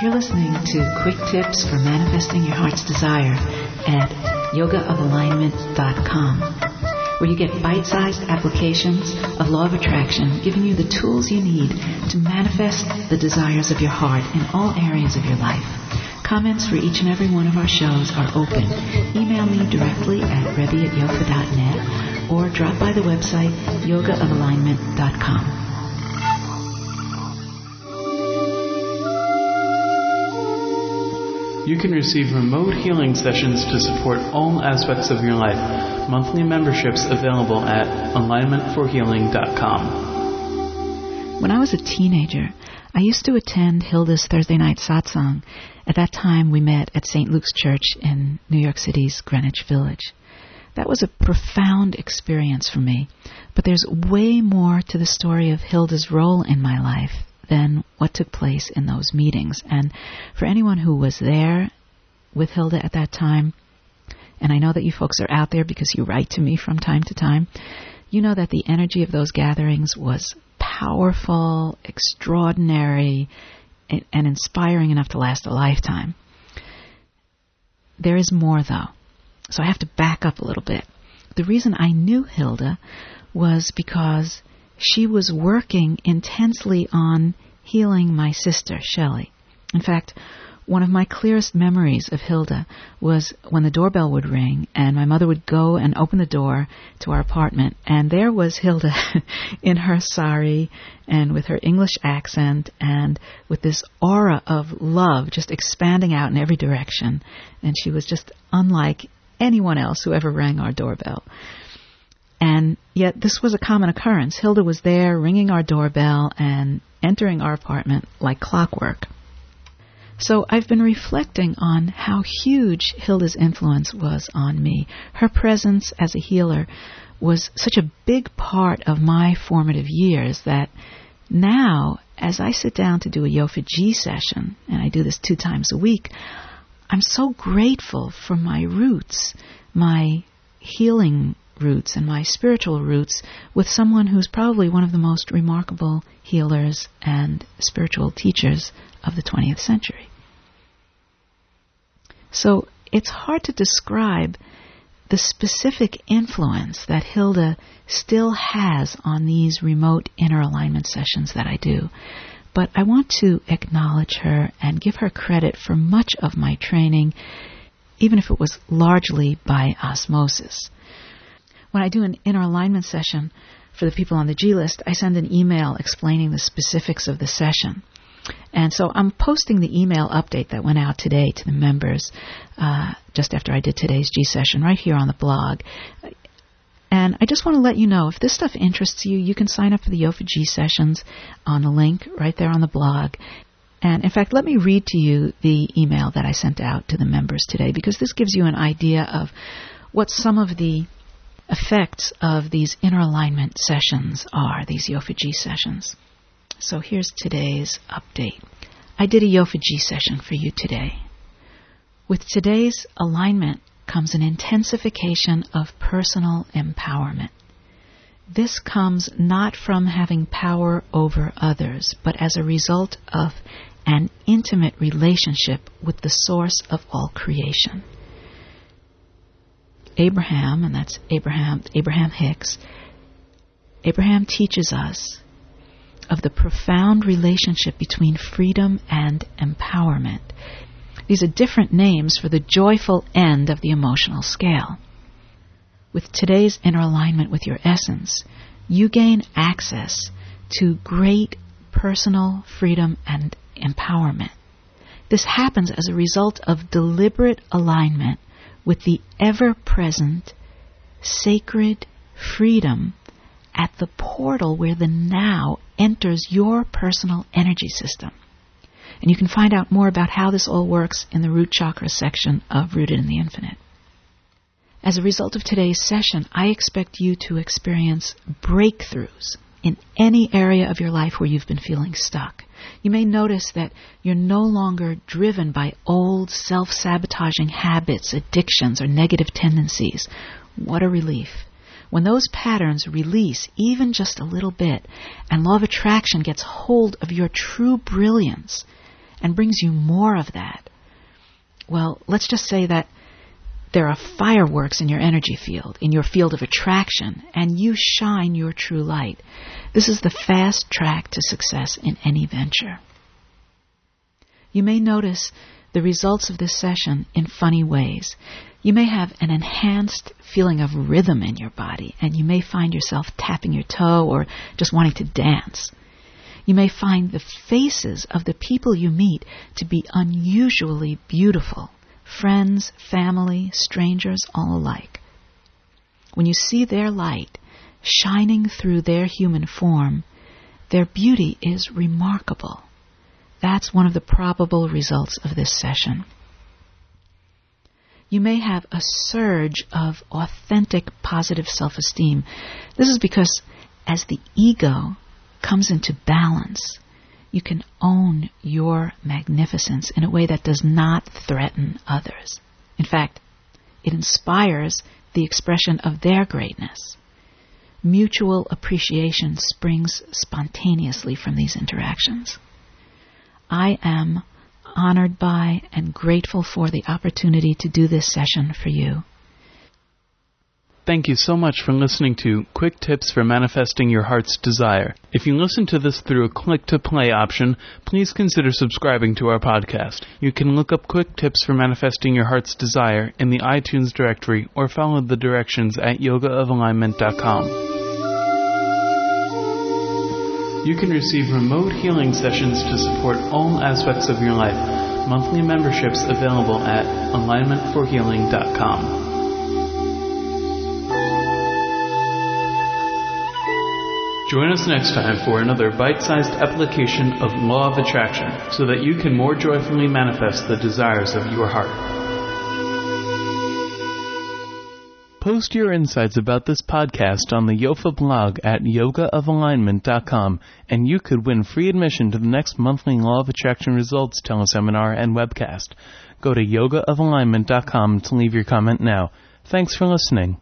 You're listening to Quick Tips for Manifesting Your Heart's Desire at yogaofalignment.com, where you get bite sized applications of Law of Attraction, giving you the tools you need to manifest the desires of your heart in all areas of your life. Comments for each and every one of our shows are open. Email me directly at rebbe at or drop by the website yogaofalignment.com. You can receive remote healing sessions to support all aspects of your life. Monthly memberships available at alignmentforhealing.com. When I was a teenager, I used to attend Hilda's Thursday night satsang. At that time, we met at St. Luke's Church in New York City's Greenwich Village. That was a profound experience for me, but there's way more to the story of Hilda's role in my life than what took place in those meetings. And for anyone who was there with Hilda at that time, and I know that you folks are out there because you write to me from time to time, you know that the energy of those gatherings was powerful, extraordinary, and, inspiring enough to last a lifetime. There is more, though. So I have to back up a little bit. The reason I knew Hilda was because she was working intensely on healing my sister, Shelley. In fact, one of my clearest memories of Hilda was when the doorbell would ring and my mother would go and open the door to our apartment and there was Hilda in her sari and with her English accent and with this aura of love just expanding out in every direction and she was just unlike anyone else who ever rang our doorbell. And yet this was a common occurrence. Hilda was there ringing our doorbell and entering our apartment like clockwork. So I've been reflecting on how huge Hilda's influence was on me. Her presence as a healer was such a big part of my formative years that now, as I sit down to do a Yofa jhe session, and I do this two times a week, I'm so grateful for my roots, my healing roots and my spiritual roots with someone who's probably one of the most remarkable healers and spiritual teachers of the 20th century. So it's hard to describe the specific influence that Hilda still has on these remote inner alignment sessions that I do. But I want to acknowledge her and give her credit for much of my training, even if it was largely by osmosis when I do an inner alignment session for the people on the jhe list, I send an email explaining the specifics of the session. And so I'm posting the email update that went out today to the members uh, just after I did today's jhe session right here on the blog. And I just want to let you know if this stuff interests you, you can sign up for the Yofa jhe sessions on the link right there on the blog. And in fact, let me read to you the email that I sent out to the members today because this gives you an idea of what some of the effects of these inner alignment sessions are, these Yofa jhe sessions. So here's today's update. I did a Yofa jhe session for you today. With today's alignment comes an intensification of personal empowerment. This comes not from having power over others, but as a result of an intimate relationship with the source of all creation. Abraham, and that's Abraham, Abraham Hicks, Abraham teaches us of the profound relationship between freedom and empowerment. These are different names for the joyful end of the emotional scale. With today's inner alignment with your essence, you gain access to great personal freedom and empowerment. This happens as a result of deliberate alignment with the ever present sacred freedom at the portal where the now enters your personal energy system. And you can find out more about how this all works in the root chakra section of Rooted in the Infinite. As a result of today's session, I expect you to experience breakthroughs in any area of your life where you've been feeling stuck. You may notice that you're no longer driven by old self sabotaging habits, addictions, or negative tendencies. What a relief. When those patterns release even just a little bit and law of attraction gets hold of your true brilliance and brings you more of that, well, let's just say that there are fireworks in your energy field, in your field of attraction, and you shine your true light. This is the fast track to success in any venture. You may notice the results of this session in funny ways. You may have an enhanced feeling of rhythm in your body, and you may find yourself tapping your toe or just wanting to dance. You may find the faces of the people you meet to be unusually beautiful friends, family, strangers, all alike. When you see their light shining through their human form, their beauty is remarkable. That's one of the probable results of this session. You may have a surge of authentic positive self esteem. This is because as the ego comes into balance, you can own your magnificence in a way that does not threaten others. In fact, it inspires the expression of their greatness. Mutual appreciation springs spontaneously from these interactions. I am honored by and grateful for the opportunity to do this session for you. Thank you so much for listening to Quick Tips for Manifesting Your Heart's Desire. If you listen to this through a click to play option, please consider subscribing to our podcast. You can look up Quick Tips for Manifesting Your Heart's Desire in the iTunes directory or follow the directions at yogaofalignment.com. You can receive remote healing sessions to support all aspects of your life. Monthly memberships available at alignmentforhealing.com. Join us next time for another bite sized application of Law of Attraction so that you can more joyfully manifest the desires of your heart. Post your insights about this podcast on the Yofa blog at yogaofalignment.com and you could win free admission to the next monthly Law of Attraction Results teleseminar and webcast. Go to yogaofalignment.com to leave your comment now. Thanks for listening.